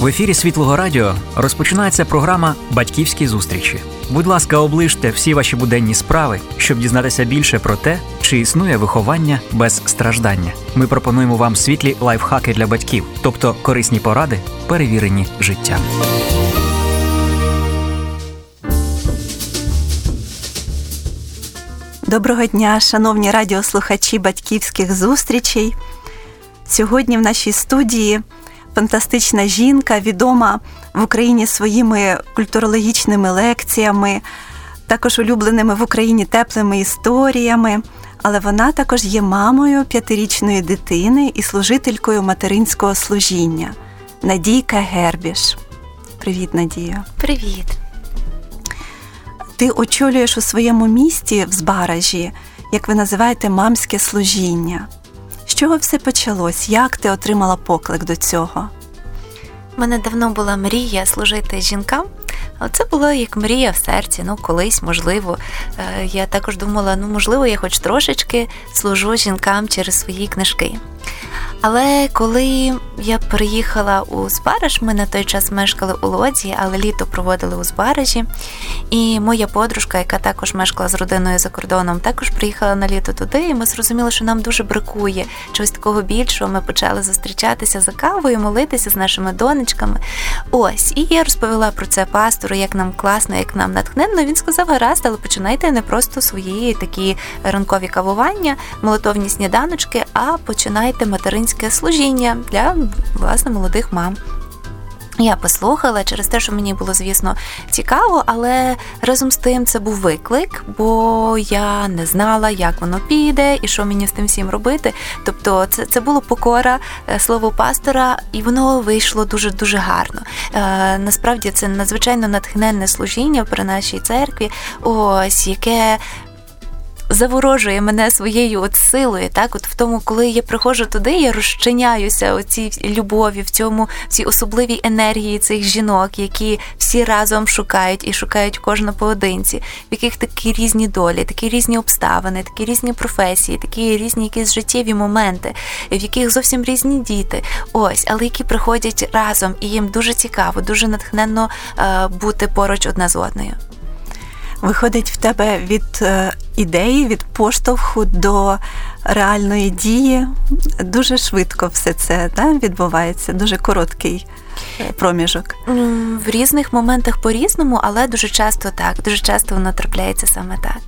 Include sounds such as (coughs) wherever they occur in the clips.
В ефірі Світлого Радіо розпочинається програма Батьківські зустрічі. Будь ласка, оближте всі ваші буденні справи, щоб дізнатися більше про те, чи існує виховання без страждання. Ми пропонуємо вам світлі лайфхаки для батьків, тобто корисні поради, перевірені життям. Доброго дня, шановні радіослухачі батьківських зустрічей. Сьогодні в нашій студії фантастична жінка, відома в Україні своїми культурологічними лекціями, також улюбленими в Україні теплими історіями. Але вона також є мамою п'ятирічної дитини і служителькою материнського служіння. Надійка Гербіш. Привіт, Надія. Привіт. Ти очолюєш у своєму місті в Збаражі, як ви називаєте, мамське служіння. З чого все почалось? Як ти отримала поклик до цього? У мене давно була мрія служити жінкам. Це було як мрія в серці. Ну, колись, можливо. Е, я також думала, ну, можливо, я хоч трошечки служу жінкам через свої книжки. Але коли я приїхала у Збараж, ми на той час мешкали у Лодзі, але літо проводили у Збаражі. І моя подружка, яка також мешкала з родиною за кордоном, також приїхала на літо туди, і ми зрозуміли, що нам дуже бракує чогось такого більшого. Ми почали зустрічатися за кавою, молитися з нашими донечками. Ось, і я розповіла про це пастору, як нам класно, як нам натхненно. Він сказав: гаразд, але починайте не просто свої такі ранкові кавування, молитовні сніданочки, а починайте материнське служіння для власне молодих мам. Я послухала через те, що мені було, звісно, цікаво, але разом з тим це був виклик, бо я не знала, як воно піде і що мені з тим всім робити. Тобто, це це було покора е, слово пастора, і воно вийшло дуже дуже гарно. Е, Насправді це надзвичайно натхненне служіння при нашій церкві, ось яке заворожує мене своєю от силою. Так, от в тому, коли я приходжу туди, я розчиняюся у цій любові, в цьому в цій особливій енергії цих жінок, які всі разом шукають і шукають кожна поодинці, в яких такі різні долі, такі різні обставини, такі різні професії, такі різні якісь життєві моменти, в яких зовсім різні діти. Ось, але які приходять разом, і їм дуже цікаво, дуже натхненно е, бути поруч одна з одною. Виходить в тебе від е, ідеї, від поштовху до реальної дії. Дуже швидко все це да, відбувається, дуже короткий проміжок. В різних моментах по-різному, але дуже часто так. Дуже часто воно трапляється саме так.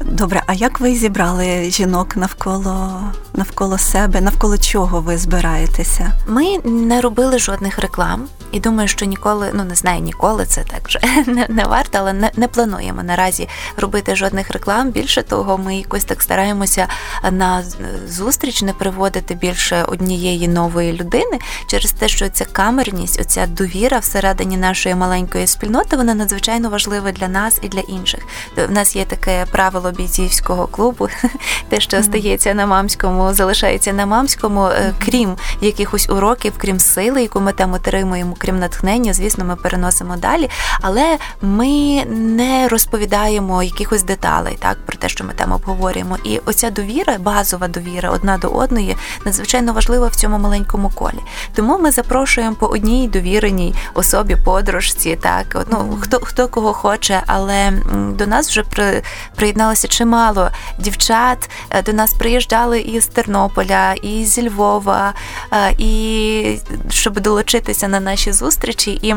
Добре, а як ви зібрали жінок навколо навколо себе? Навколо чого ви збираєтеся? Ми не робили жодних реклам, і думаю, що ніколи, ну не знаю, ніколи це так вже (laughs) не, не варто, але не, не плануємо наразі робити жодних реклам. Більше того, ми якось так стараємося на зустріч не приводити більше однієї нової людини через те, що ця камерність, оця довіра всередині нашої маленької спільноти, вона надзвичайно важлива для нас і для інших. В нас є таке правило бійцівського клубу, (laughs) те, що стається на мамському, залишається на мамському, крім якихось уроків, крім сили, яку ми там отримуємо крім натхнення, звісно, ми переносимо далі, але ми не розповідаємо якихось деталей, так про те, що ми там обговорюємо. І оця довіра, базова довіра одна до одної, надзвичайно важлива в цьому маленькому колі. Тому ми запрошуємо по одній довіреній особі, подружці, так ну хто хто кого хоче, але до нас вже при, приєдналося чимало дівчат. Е, до нас приїжджали із Тернополя, і зі Львова, е, і щоб долучитися на наші зустрічі і.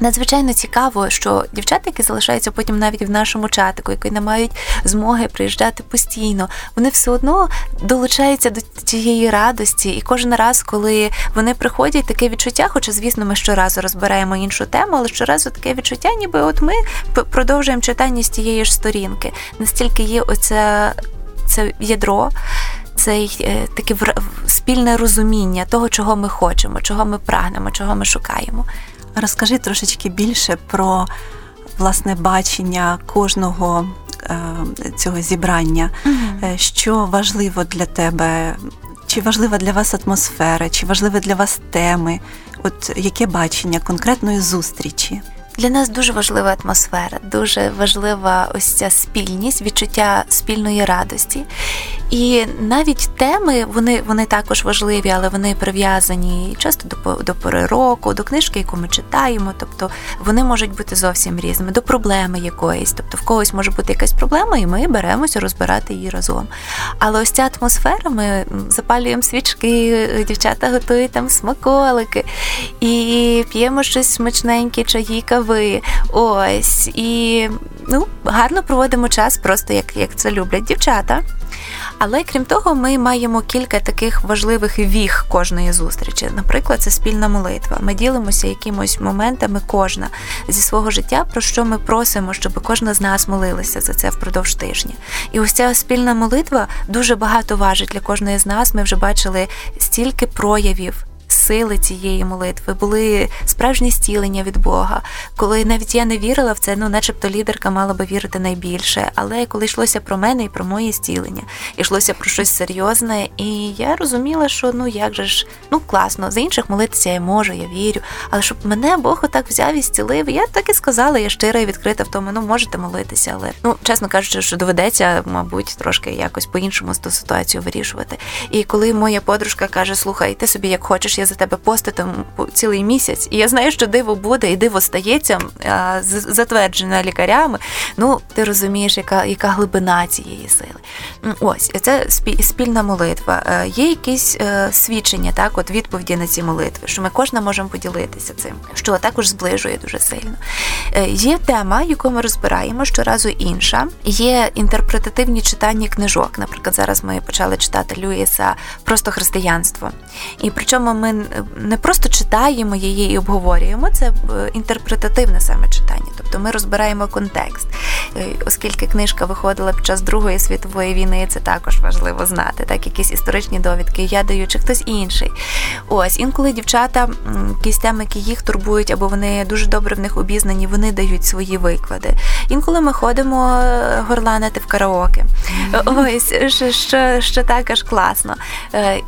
Надзвичайно цікаво, що дівчата, які залишаються потім навіть в нашому чатику, які не мають змоги приїжджати постійно, вони все одно долучаються до цієї радості, і кожен раз, коли вони приходять, таке відчуття, хоча, звісно, ми щоразу розбираємо іншу тему, але щоразу таке відчуття, ніби от ми продовжуємо читання з тієї ж сторінки. Настільки є оце це ядро. Це таке спільне розуміння того, чого ми хочемо, чого ми прагнемо, чого ми шукаємо. Розкажи трошечки більше про власне бачення кожного е, цього зібрання, mm що важливо для тебе, чи важлива для вас атмосфера, чи важливі для вас теми? От яке бачення конкретної зустрічі? Для нас дуже важлива атмосфера, дуже важлива ось ця спільність, відчуття спільної радості. І навіть теми вони вони також важливі, але вони прив'язані часто до до пори року, до книжки, яку ми читаємо. Тобто вони можуть бути зовсім різними, до проблеми якоїсь. Тобто в когось може бути якась проблема, і ми беремося розбирати її разом. Але ось ця атмосфера, ми запалюємо свічки, дівчата готують там смаколики і п'ємо щось смачненьке, чаї, кави. Ось і ну, гарно проводимо час, просто як, як це люблять дівчата. Але крім того, ми маємо кілька таких важливих віг кожної зустрічі. Наприклад, це спільна молитва. Ми ділимося якимось моментами кожна зі свого життя, про що ми просимо, щоб кожна з нас молилася за це впродовж тижня. І ось ця спільна молитва дуже багато важить для кожної з нас. Ми вже бачили стільки проявів сили цієї молитви, були справжні стілення від Бога. Коли навіть я не вірила в це, ну, начебто лідерка мала би вірити найбільше. Але коли йшлося про мене і про моє стілення, йшлося про щось серйозне, і я розуміла, що ну як же ж, ну класно, за інших молитися я можу, я вірю. Але щоб мене Бог отак взяв і зцілив, я так і сказала, я щира і відкрита в тому, ну можете молитися, але ну чесно кажучи, що доведеться, мабуть, трошки якось по-іншому ту ситуацію вирішувати. І коли моя подружка каже: Слухай, ти собі як хочеш, я за тебе постити цілий місяць, і я знаю, що диво буде, і диво стається затверджене лікарями. Ну, ти розумієш, яка яка глибина цієї сили. Ось це спільна молитва. Е, є якісь е, свідчення, так, от відповіді на ці молитви, що ми кожна можемо поділитися цим, що також зближує дуже сильно. Е, є тема, яку ми розбираємо щоразу інша. Є інтерпретативні читання книжок. Наприклад, зараз ми почали читати Люїса Просто християнство. І причому ми не просто читаємо її і обговорюємо, це е, інтерпретативне саме читання. Тобто ми розбираємо контекст. Е, оскільки книжка виходила під час Другої світової війни, це також важливо знати, так, якісь історичні довідки, я даю чи хтось інший. Ось інколи дівчата, якісь теми, які їх турбують, або вони дуже добре в них обізнані, вони дають свої виклади. Інколи ми ходимо е, горланити в караоке. Ось що, що, що також класно.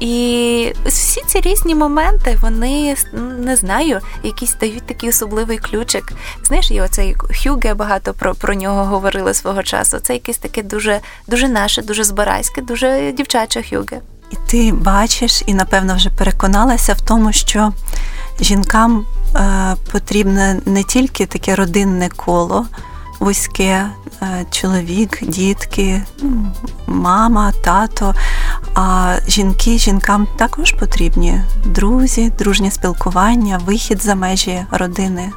І всі ці різні моменти моменти вони не знаю, якісь дають такий особливий ключик. Знаєш, і оцей Хюге багато про про нього говорили свого часу. Це якесь таке дуже дуже наше, дуже збарайське, дуже дівчаче Хюге. І ти бачиш, і напевно вже переконалася в тому, що жінкам е, потрібне не тільки таке родинне коло вузьке, е, чоловік, дітки, мама, тато. А жінки жінкам також потрібні друзі, дружнє спілкування, вихід за межі родини.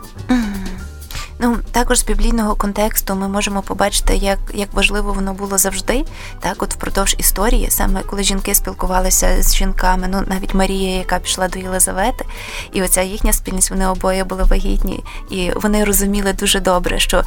Ну, також з біблійного контексту ми можемо побачити, як як важливо воно було завжди. Так, от впродовж історії, саме коли жінки спілкувалися з жінками, ну навіть Марія, яка пішла до Єлизавети, і оця їхня спільність, вони обоє були вагітні, і вони розуміли дуже добре, що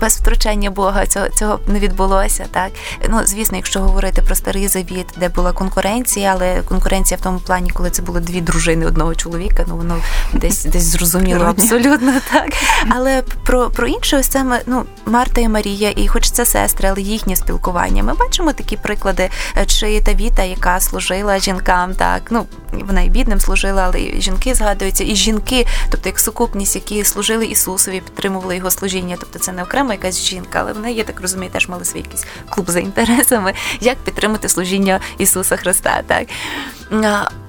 без втручання Бога цього цього не відбулося. Так ну звісно, якщо говорити про старий завіт, де була конкуренція, але конкуренція в тому плані, коли це були дві дружини одного чоловіка, ну воно десь десь зрозуміло абсолютно (laughs) так. Але про про інше, ось це ну Марта і Марія, і хоч це сестри, але їхнє спілкування. Ми бачимо такі приклади, е, чи та Віта, яка служила жінкам, так ну вона і бідним служила, але і жінки згадуються, і жінки, тобто як сукупність, які служили Ісусові, підтримували його служіння, тобто це не окремо якась жінка, але в неї, я так розумію, теж мали свій якийсь клуб за інтересами, (laughs) як підтримати служіння Ісуса Христа. так.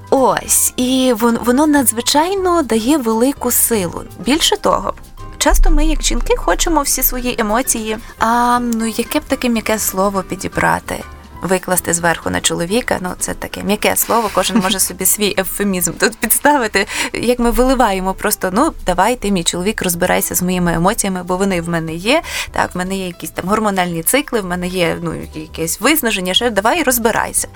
Ось, і воно надзвичайно дає велику силу. Більше того. Часто ми, як жінки, хочемо всі свої емоції. А ну яке б таке м'яке слово підібрати? Викласти зверху на чоловіка. Ну це таке м'яке слово. Кожен може собі свій ефемізм тут підставити. Як ми виливаємо, просто ну давай ти, мій чоловік, розбирайся з моїми емоціями, бо вони в мене є. Так, в мене є якісь там гормональні цикли, в мене є ну якесь виснаження. Ще давай розбирайся.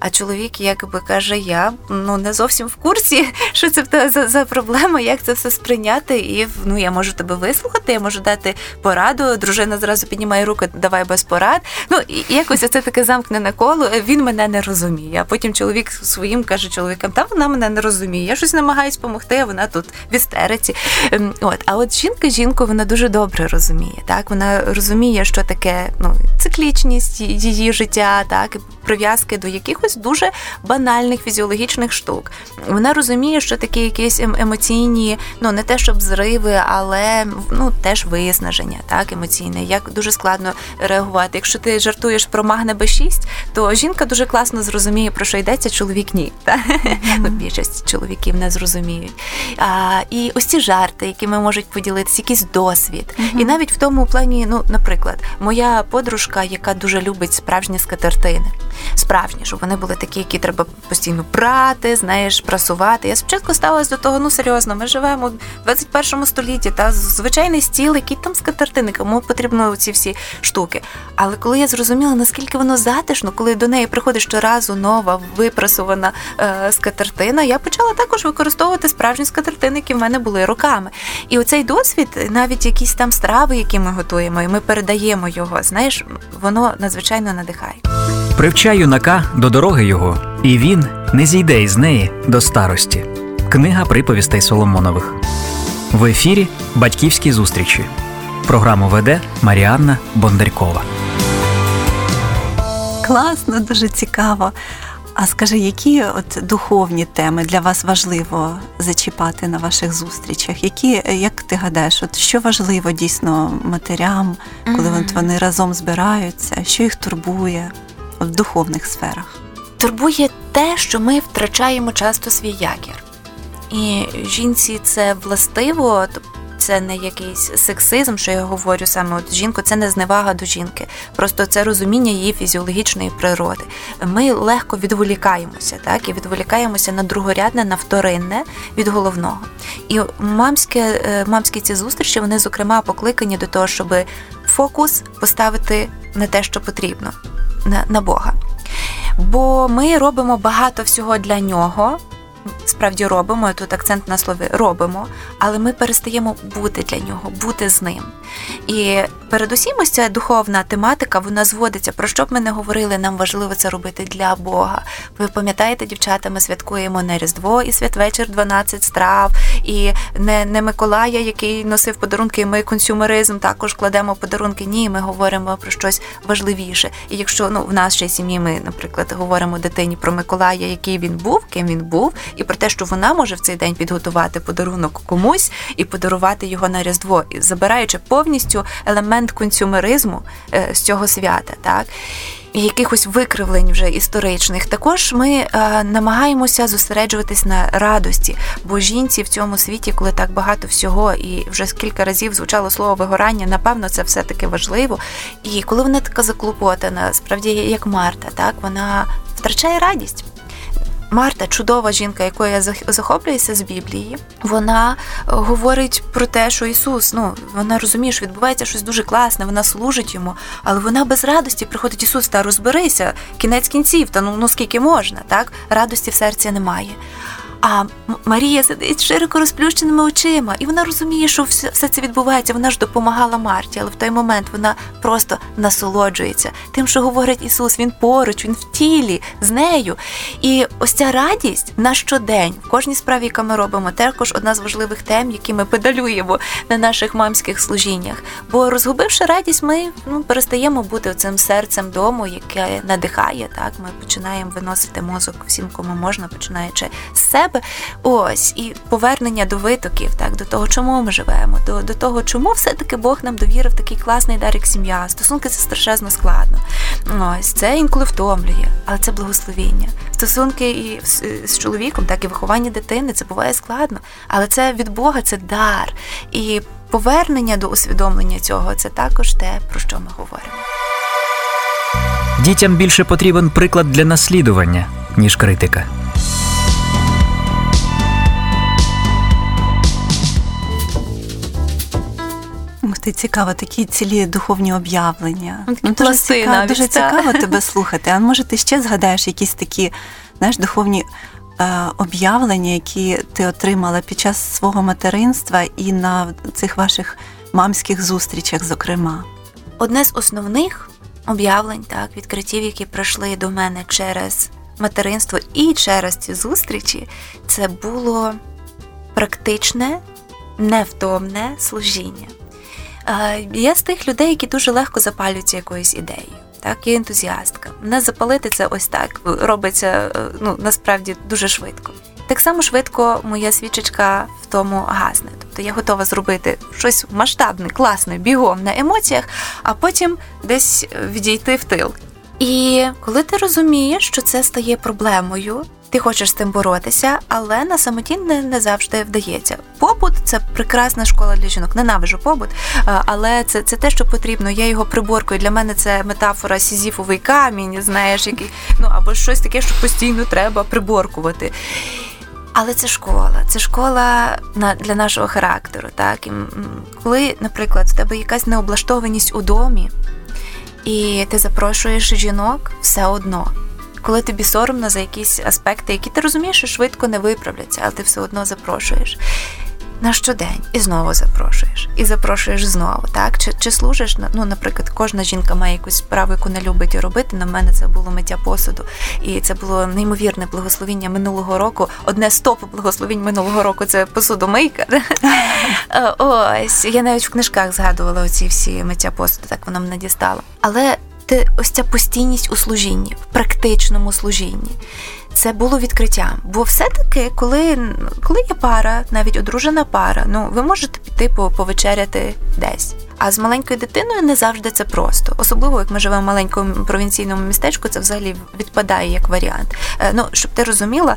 А чоловік якби каже: Я ну не зовсім в курсі, (laughs) що це за, за проблема, як це все сприйняти. І ну я можу тебе вислухати, я можу дати пораду. Дружина зразу піднімає руки, давай без порад. Ну і якось це таке замкнене коло. Він мене не розуміє. А потім чоловік своїм каже чоловікам, та вона мене не розуміє. Я щось намагаюсь допомогти, а вона тут в істериці. Ем, от, а от жінка жінку вона дуже добре розуміє. Так, вона розуміє, що таке ну циклічність її життя, так прив'язки до якихось якихось дуже банальних фізіологічних штук. Вона розуміє, що такі якісь ем, емоційні, ну не те, щоб зриви, але ну теж виснаження, так емоційне. Як дуже складно реагувати. Якщо ти жартуєш про магне Б6, то жінка дуже класно зрозуміє, про що йдеться, чоловік ні. Так? Mm-hmm. Більшість чоловіків не зрозуміють. А, І ось ці жарти, якими можуть поділитися, якийсь досвід. Mm-hmm. І навіть в тому плані, ну, наприклад, моя подружка, яка дуже любить справжні скатертини. Справжні, щоб вони були такі, які треба постійно прати, знаєш, прасувати. Я спочатку ставилась до того, ну серйозно, ми живемо в 21 столітті, та звичайний стіл, який там скатертини, кому потрібно ці всі штуки. Але коли я зрозуміла, наскільки воно затишно, коли до неї приходить щоразу нова випрасована е, скатертина, я почала також використовувати справжні скатертини, які в мене були роками. І оцей досвід, навіть якісь там страви, які ми готуємо, і ми передаємо його, знаєш, воно надзвичайно надихає. Привчай юнака до дороги його, і він не зійде із неї до старості. Книга приповістей Соломонових в ефірі Батьківські зустрічі. Програму веде Маріанна Бондарькова. Класно, дуже цікаво. А скажи, які от духовні теми для вас важливо зачіпати на ваших зустрічах? Які, як ти гадаєш, от що важливо дійсно матерям, коли mm-hmm. вони разом збираються, що їх турбує в духовних сферах? Турбує те, що ми втрачаємо часто свій якір. І жінці це властиво, це не якийсь сексизм, що я говорю саме от жінку, це не зневага до жінки. Просто це розуміння її фізіологічної природи. Ми легко відволікаємося, так і відволікаємося на другорядне, на вторинне від головного. І мамське, е, мамські ці зустрічі вони, зокрема, покликані до того, щоб фокус поставити на те, що потрібно, на, на Бога. Бо ми робимо багато всього для нього справді робимо, тут акцент на слові робимо, але ми перестаємо бути для нього, бути з ним. І передусім, ось ця духовна тематика вона зводиться. Про що б ми не говорили, нам важливо це робити для Бога. Ви пам'ятаєте, дівчата, ми святкуємо не Різдво і святвечір 12 страв, і не не Миколая, який носив подарунки, і ми консюмеризм також кладемо подарунки. Ні, ми говоримо про щось важливіше. І якщо ну в нашій сім'ї ми, наприклад, говоримо дитині про Миколая, який він був, ким він був, і про те, що вона може в цей день підготувати подарунок комусь і подарувати його на Різдво, забираючи повністю елемент консюмеризму е, з цього свята, так. І якихось викривлень вже історичних, також ми е, намагаємося зосереджуватись на радості, бо жінці в цьому світі, коли так багато всього, і вже кілька разів звучало слово вигорання, напевно, це все таки важливо. І коли вона така заклопотана, справді як Марта, так вона втрачає радість. Марта, чудова жінка, якою я захоплююся з Біблії, вона е, говорить про те, що Ісус, ну вона розуміє, що відбувається щось дуже класне, вона служить йому, але вона без радості приходить Ісус, та розберися, кінець кінців, та ну ну скільки можна, так радості в серці немає. А Марія сидить широко розплющеними очима, і вона розуміє, що все, це відбувається. Вона ж допомагала Марті, але в той момент вона просто насолоджується тим, що говорить Ісус. Він поруч, він в тілі з нею. І ось ця радість на щодень в кожній справі, яку ми робимо, також одна з важливих тем, які ми педалюємо на наших мамських служіннях. Бо розгубивши радість, ми ну, перестаємо бути цим серцем дому, яке надихає. Так, ми починаємо виносити мозок всім, кому можна, починаючи з себе себе. Ось і повернення до витоків, так до того, чому ми живемо, до до того, чому все-таки Бог нам довірив такий класний дар, як сім'я. Стосунки це страшенно складно. Ось це інколи втомлює, але це благословіння. Стосунки і з, з чоловіком, так і виховання дитини, це буває складно, але це від Бога, це дар. І повернення до усвідомлення цього це також те, про що ми говоримо. Дітям більше потрібен приклад для наслідування, ніж критика. Ти цікаво, такі цілі духовні об'явлення. Ну, ну Дуже цікаво, навіть, дуже цікаво тебе слухати. А може ти ще згадаєш якісь такі знаєш, духовні е, об'явлення, які ти отримала під час свого материнства і на цих ваших мамських зустрічах, зокрема? Одне з основних об'явлень, так, відкриттів, які пройшли до мене через материнство і через ці зустрічі, це було практичне, невтомне служіння. Я з тих людей, які дуже легко запалюються якоюсь ідеєю. так, я ентузіастка. Мене запалити це ось так робиться е, ну насправді дуже швидко. Так само швидко моя свічечка в тому гасне. Тобто я готова зробити щось масштабне, класне, бігом на емоціях, а потім десь відійти в тил. І коли ти розумієш, що це стає проблемою, ти хочеш з тим боротися, але на самоті не, не завжди вдається. Побут це прекрасна школа для жінок. Ненавижу побут, але це це те, що потрібно. Я його приборкою. Для мене це метафора сізіфовий камінь, знаєш, який ну або щось таке, що постійно треба приборкувати. Але це школа, це школа на для нашого характеру. Так і коли, наприклад, в тебе якась необлаштованість у домі, і ти запрошуєш жінок все одно коли тобі соромно за якісь аспекти, які ти розумієш, що швидко не виправляться, але ти все одно запрошуєш. На щодень і знову запрошуєш, і запрошуєш знову, так? Чи чи служиш? Ну, наприклад, кожна жінка має якусь справу, яку не любить робити. На мене це було миття посуду, і це було неймовірне благословіння минулого року. Одне з топ благословінь минулого року це посудомийка. (laughs) Ось я навіть в книжках згадувала оці всі миття посуду, так воно мене дістало. Але ти ось ця постійність у служінні, в практичному служінні. Це було відкриття. Бо все-таки, коли коли є пара, навіть одружена пара, ну ви можете піти повечеряти десь. А з маленькою дитиною не завжди це просто. Особливо, як ми живемо в маленькому провінційному містечку, це взагалі відпадає як варіант. Е, ну, щоб ти розуміла,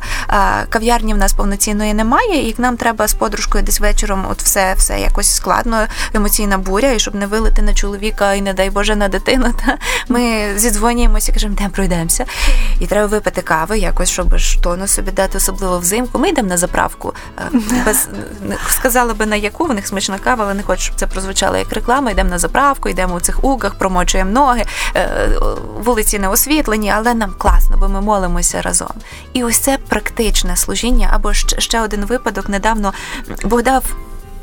кав'ярні в нас повноцінної немає, і як нам треба з подружкою десь вечором, от все все якось складно, емоційна буря, і щоб не вилити на чоловіка і, не дай Боже, на дитину, та ми зідзвонюємося, кажемо, де пройдемося. І треба випити кави, якось, щоб штону собі дати, особливо взимку. Ми йдемо на заправку. Е, без сказали би на яку в них смачна кава, але не хочу, щоб це прозвучало як реклама реклами, йдемо на заправку, йдемо у цих угах, промочуємо ноги, е, вулиці не освітлені, але нам класно, бо ми молимося разом. І ось це практичне служіння. Або ще один випадок недавно Бог дав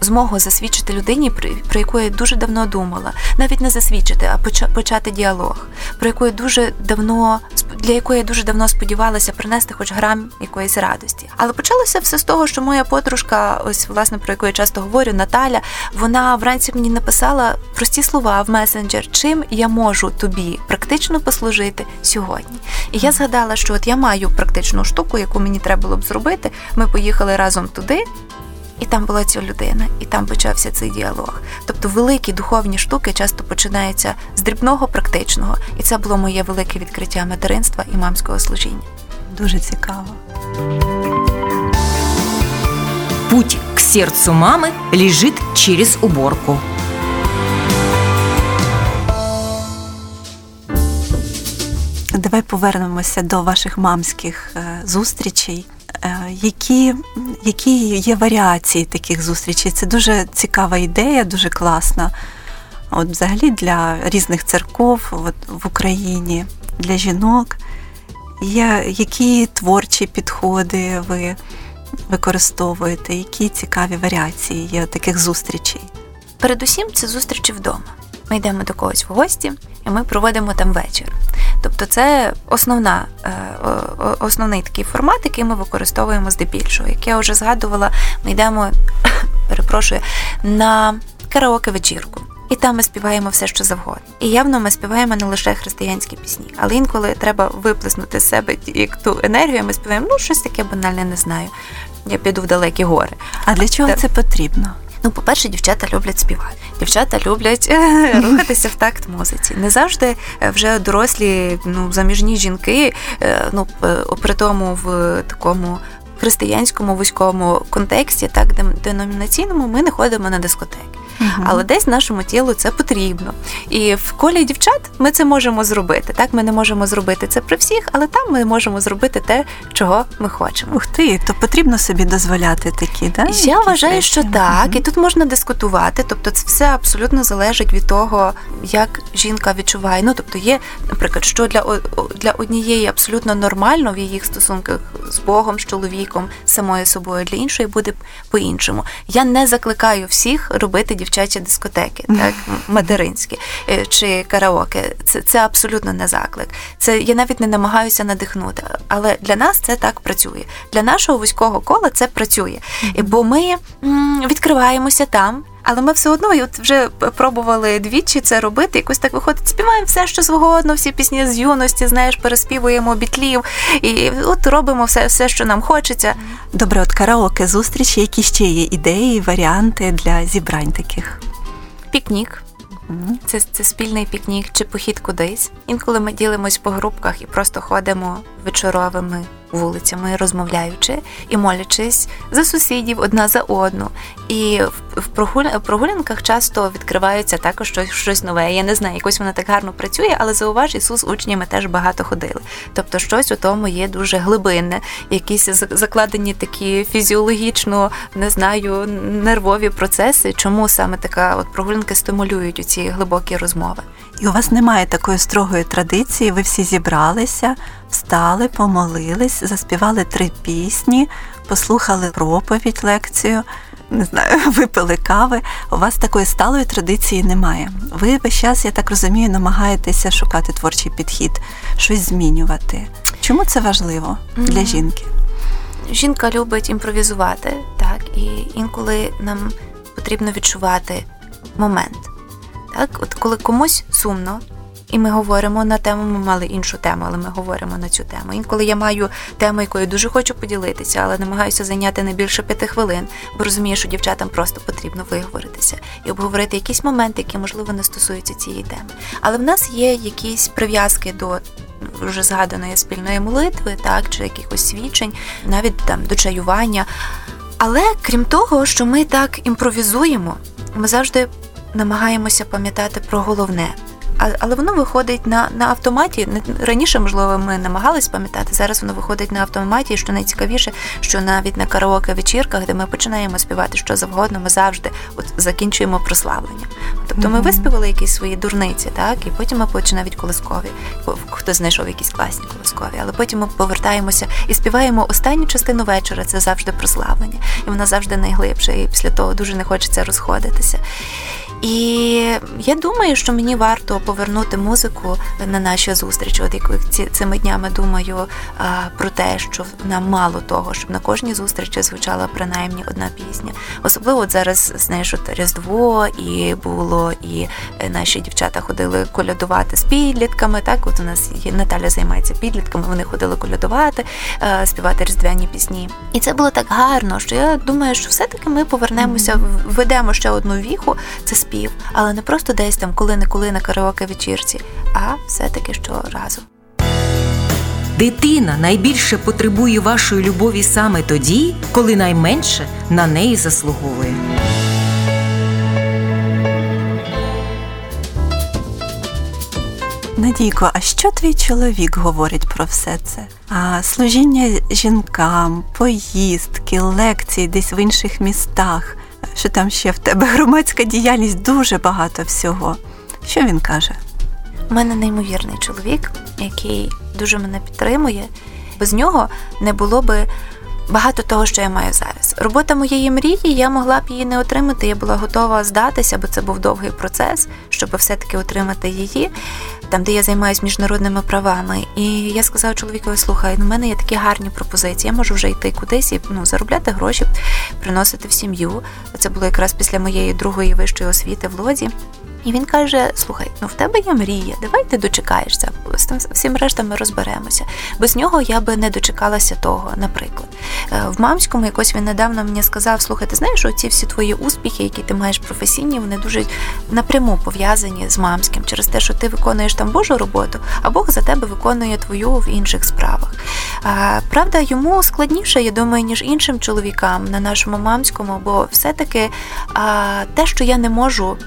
змогу засвідчити людині, про яку я дуже давно думала, навіть не засвідчити, а почати діалог, про яку я дуже давно для якої я дуже давно сподівалася принести хоч грам якоїсь радості. Але почалося все з того, що моя подружка, ось власне про яку я часто говорю, Наталя, вона вранці мені написала прості слова в месенджер, чим я можу тобі практично послужити сьогодні. І я згадала, що от я маю практичну штуку, яку мені треба було б зробити. Ми поїхали разом туди. І там була ця людина, і там почався цей діалог. Тобто великі духовні штуки часто починаються з дрібного практичного, і це було моє велике відкриття материнства і мамського служіння. Дуже цікаво. Путь к сердцу мами лежит через уборку. Давай повернемося до ваших мамських е, зустрічей. Е, які які є варіації таких зустрічей? Це дуже цікава ідея, дуже класна. От Взагалі для різних церков от, в Україні, для жінок. Є, Які творчі підходи ви використовуєте, які цікаві варіації є таких зустрічей? Передусім, це зустрічі вдома. Ми йдемо до когось в гості, і ми проводимо там вечір. Тобто це основна, е, основний такий формат, який ми використовуємо здебільшого. Як я вже згадувала, ми йдемо, (coughs) перепрошую, на караоке-вечірку. І там ми співаємо все, що завгодно. І явно ми співаємо не лише християнські пісні, але інколи треба виплеснути з себе як ту енергію. Ми співаємо ну щось таке банальне, не знаю. Я піду в далекі гори. А для чого це потрібно? Ну, по-перше, дівчата люблять співати. Дівчата люблять е, (laughs) рухатися в такт музиці. Не завжди е, вже дорослі, ну заміжні жінки, е, ну при тому в такому. Християнському вузькому контексті, так деномінаційному, ми не ходимо на дискотеки. Але десь нашому тілу це потрібно. І в колі дівчат ми це можемо зробити. Так, ми не можемо зробити це при всіх, але там ми можемо зробити те, чого ми хочемо. Ух ти, то потрібно собі дозволяти такі, да? Я вважаю, що так, uh-huh. і тут можна дискутувати. Тобто, це все абсолютно залежить від того, як жінка відчуває. Ну, тобто, є, наприклад, що для для однієї абсолютно нормально в її стосунках з Богом, з чоловіком, самою собою, для іншої буде по-іншому. Я не закликаю всіх робити дівчат дівчачі дискотеки, так (laughs) материнські е, чи караоке. Це це абсолютно не заклик. Це я навіть не намагаюся надихнути. Але для нас це так працює. Для нашого вузького кола це працює, бо ми відкриваємося там. Але ми все одно і от вже пробували двічі це робити. Якось так виходить, співаємо все, що згодно, всі пісні з юності, знаєш, переспівуємо бітлів, і от робимо все, все, що нам хочеться. Добре, от караоке зустрічі, які ще є ідеї, варіанти для зібрань таких. Пікнік. Це це спільний пікнік чи похід кудись. Інколи ми ділимось по групках і просто ходимо вечоровими вулицями, розмовляючи і молячись за сусідів одна за одну. І в прогулянках часто відкривається також щось щось нове. Я не знаю, якось вона так гарно працює, але зауваж Ісус учнями теж багато ходили. Тобто, щось у тому є дуже глибинне, якісь закладені такі фізіологічно, не знаю, нервові процеси. Чому саме така от прогулянки стимулюють у ці глибокі розмови? І у вас немає такої строгої традиції, ви всі зібралися, встали, помолились, заспівали три пісні, послухали проповідь, лекцію, не знаю, (laughs) випили кави. У вас такої сталої традиції немає. Ви весь час, я так розумію, намагаєтеся шукати творчий підхід, щось змінювати. Чому це важливо для жінки? Жінка любить імпровізувати, так, і інколи нам потрібно відчувати момент. Так, от коли комусь сумно, і ми говоримо на тему, ми мали іншу тему, але ми говоримо на цю тему. Інколи я маю тему, якою дуже хочу поділитися, але намагаюся зайняти не більше п'яти хвилин, бо розумію, що дівчатам просто потрібно виговоритися і обговорити якісь моменти, які можливо не стосуються цієї теми. Але в нас є якісь прив'язки до. Вже згаданої спільної молитви, так, чи якихось свідчень, навіть там до чаювання. Але крім того, що ми так імпровізуємо, ми завжди намагаємося пам'ятати про головне. Але воно виходить на на автоматі. Раніше, можливо, ми намагались пам'ятати. Зараз воно виходить на автоматі. І що найцікавіше, що навіть на караоке вечірках, де ми починаємо співати що завгодно, ми завжди от закінчуємо прославлення. Тобто ми виспівали якісь свої дурниці, так і потім ми починаємо навіть колискові. Хто знайшов якісь класні колискові, але потім ми повертаємося і співаємо останню частину вечора. Це завжди прославлення, і вона завжди найглибше. І після того дуже не хочеться розходитися. І я думаю, що мені варто повернути музику на наші зустрічі. От як ці цими днями думаю про те, що нам мало того, щоб на кожній зустрічі звучала принаймні одна пісня. Особливо от зараз знаєш, от Різдво і було, і е, наші дівчата ходили колядувати з підлітками. Так, от у нас є Наталя займається підлітками. Вони ходили колядувати, е, співати різдвяні пісні. І це було так гарно, що я думаю, що все-таки ми повернемося, введемо ще одну віху. Це спів, але не просто десь там коли-неколи на караоке вечірці, а все-таки щоразу. Дитина найбільше потребує вашої любові саме тоді, коли найменше на неї заслуговує. Надійко, а що твій чоловік говорить про все це? А Служіння жінкам, поїздки, лекції десь в інших містах що там ще в тебе громадська діяльність дуже багато всього. Що він каже? У мене неймовірний чоловік, який дуже мене підтримує. Без нього не було би багато того, що я маю зараз. Робота моєї мрії, я могла б її не отримати. Я була готова здатися, бо це був довгий процес, щоб все-таки отримати її, там, де я займаюся міжнародними правами. І я сказала чоловікові, слухай, ну в мене є такі гарні пропозиції. Я можу вже йти кудись і ну, заробляти гроші, приносити в сім'ю. Це було якраз після моєї другої вищої освіти в лозі. І він каже: Слухай, ну в тебе є мрія, давай ти дочекаєшся. З тим всім рештом ми розберемося. Без нього я би не дочекалася того, наприклад. Е, в мамському якось він недавно мені сказав: слухай, ти знаєш, оці всі твої успіхи, які ти маєш професійні, вони дуже напряму пов'язані з мамським через те, що ти виконуєш там Божу роботу, а Бог за тебе виконує твою в інших справах. Правда, йому складніше, я думаю, ніж іншим чоловікам на нашому мамському, бо все-таки те, що я не можу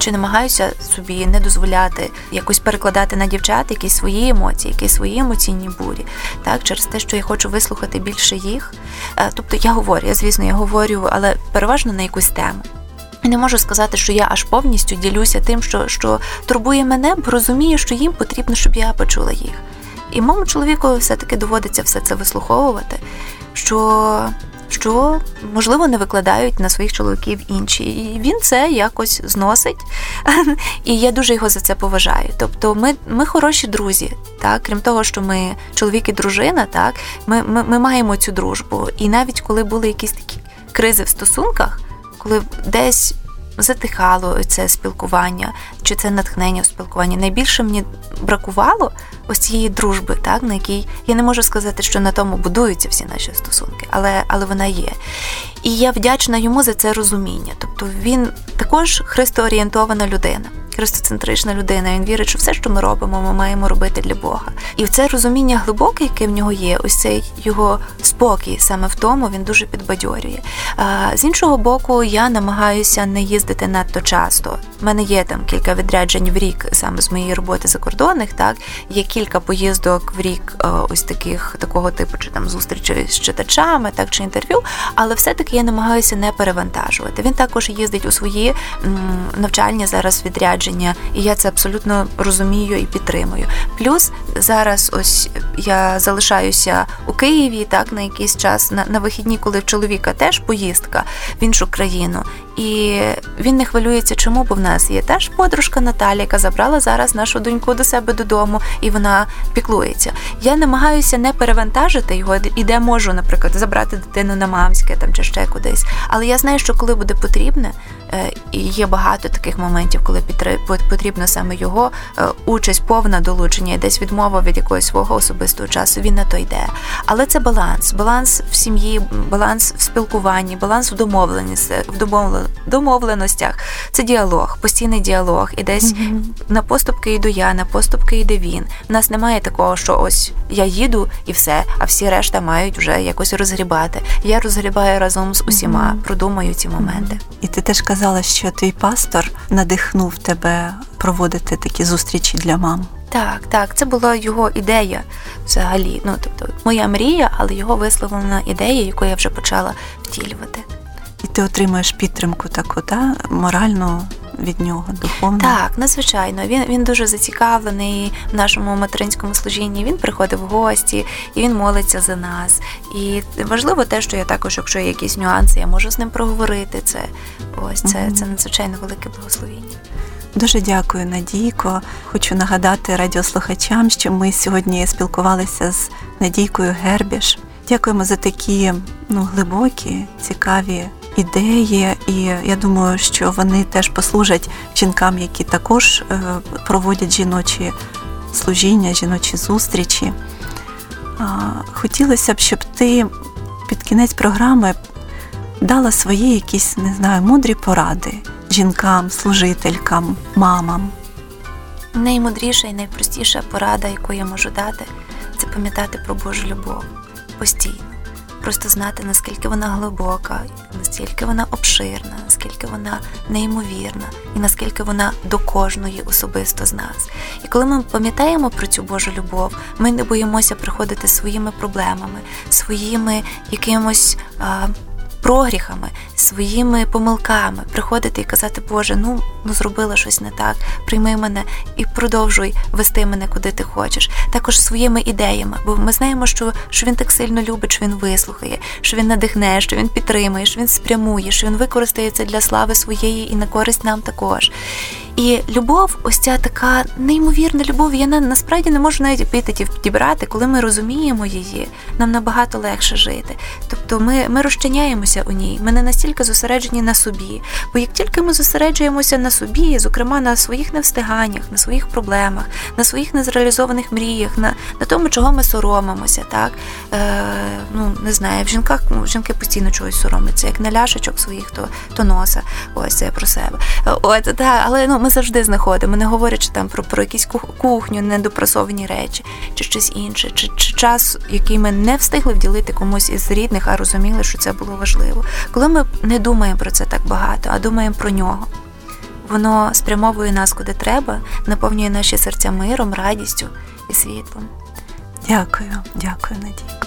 чи намагаюся собі не дозволяти якось перекладати на дівчат якісь свої емоції, якісь свої емоційні бурі, так через те, що я хочу вислухати більше їх. Е, тобто я говорю, я звісно, я говорю, але переважно на якусь тему. Не можу сказати, що я аж повністю ділюся тим, що що турбує мене, бо розумію, що їм потрібно, щоб я почула їх. І моєму чоловіку все-таки доводиться все це вислуховувати. що що можливо не викладають на своїх чоловіків інші. І він це якось зносить, (laughs) і я дуже його за це поважаю. Тобто, ми ми хороші друзі, так крім того, що ми чоловік і дружина, так ми, ми, ми маємо цю дружбу. І навіть коли були якісь такі кризи в стосунках, коли десь затихало це спілкування, чи це натхнення в спілкуванні. Найбільше мені бракувало ось цієї дружби, так на якій я не можу сказати, що на тому будуються всі наші стосунки, але але вона є. І я вдячна йому за це розуміння. Тобто він також христоорієнтована людина христоцентрична людина. Він вірить, що все, що ми робимо, ми маємо робити для Бога. І це розуміння глибоке, яке в нього є, ось цей його спокій саме в тому, він дуже підбадьорює. З іншого боку, я намагаюся не їздити надто часто. У мене є там кілька відряджень в рік саме з моєї роботи закордонних. Так є кілька поїздок в рік, ось таких такого типу, чи там зустрічі з читачами, так чи інтерв'ю. Але все-таки я намагаюся не перевантажувати. Він також їздить у свої навчальні зараз відрядження і я це абсолютно розумію і підтримую. Плюс зараз, ось я залишаюся у Києві так на якийсь час на, на вихідні, коли в чоловіка теж поїздка в іншу країну. І він не хвилюється, чому, бо в нас є теж подружка Наталя, яка забрала зараз нашу доньку до себе додому, і вона піклується. Я намагаюся не перевантажити його, і де можу, наприклад, забрати дитину на мамське там чи ще кудись. Але я знаю, що коли буде потрібне, і є багато таких моментів, коли потрібно саме його е, участь, повна долучення, десь відмова від якогось свого особистого часу. Він на то йде. Але це баланс, баланс в сім'ї, баланс в спілкуванні, баланс в домовленості, в домовленостях. Це діалог, постійний діалог. І десь mm-hmm. на поступки йду я, на поступки йде він. У нас немає такого, що ось я їду і все, а всі решта мають вже якось розгрібати. Я розгрібаю разом з усіма, mm-hmm. продумаю ці моменти. І ти теж казала, що твій пастор надихнув тебе проводити такі зустрічі для мам. Так, так, це була його ідея взагалі. Ну тобто, моя мрія, але його висловлена ідея, яку я вже почала втілювати. І ти отримуєш підтримку таку, та моральну від нього, духовну? Так, надзвичайно. Він він дуже зацікавлений в нашому материнському служінні. Він приходить в гості і він молиться за нас. І важливо те, що я також, якщо є якісь нюанси, я можу з ним проговорити. Це ось це, угу. це надзвичайно велике благословіння. Дуже дякую, Надійко. Хочу нагадати радіослухачам, що ми сьогодні спілкувалися з Надійкою Гербіш. Дякуємо за такі ну, глибокі, цікаві ідеї, і я думаю, що вони теж послужать жінкам, які також е, проводять жіночі служіння, жіночі зустрічі. Хотілося б, щоб ти під кінець програми дала свої якісь, не знаю, мудрі поради жінкам, служителькам, мамам. Наймудріша і найпростіша порада, яку я можу дати, це пам'ятати про Божу любов постійно. Просто знати, наскільки вона глибока, наскільки вона обширна, наскільки вона неймовірна, і наскільки вона до кожної особисто з нас. І коли ми пам'ятаємо про цю Божу любов, ми не боїмося приходити своїми проблемами, своїми якимось прогріхами, своїми помилками, приходити і казати, Боже, ну ну зробила щось не так, прийми мене і продовжуй вести мене куди ти хочеш. Також своїми ідеями, бо ми знаємо, що що він так сильно любить, що він вислухає, що він надихне, що він підтримує, що він спрямує, що він використає це для слави своєї і на користь нам також. І любов, ось ця така неймовірна любов, я насправді не можу навіть епітетів підібрати, коли ми розуміємо її, нам набагато легше жити. Тобто ми ми розчиняємося у ній, ми не настільки зосереджені на собі. Бо як тільки ми зосереджуємося на собі, зокрема на своїх невстиганнях, на своїх проблемах, на своїх незреалізованих мріях, на на тому, чого ми соромимося, так Е, ну не знаю, в жінках ну, жінки постійно чогось соромляться, як на ляшечок своїх, то то носа. Ось це про себе. От так, але ну ми завжди знаходимо, не говорячи там про про якусь кухню, недопрасовані речі, чи щось інше, чи, чи час, який ми не встигли вділити комусь із рідних, а розуміли, що це було важливо. Коли ми не думаємо про це так багато, а думаємо про нього. Воно спрямовує нас куди треба, наповнює наші серця миром, радістю і світлом. Дякую, дякую, Надійко.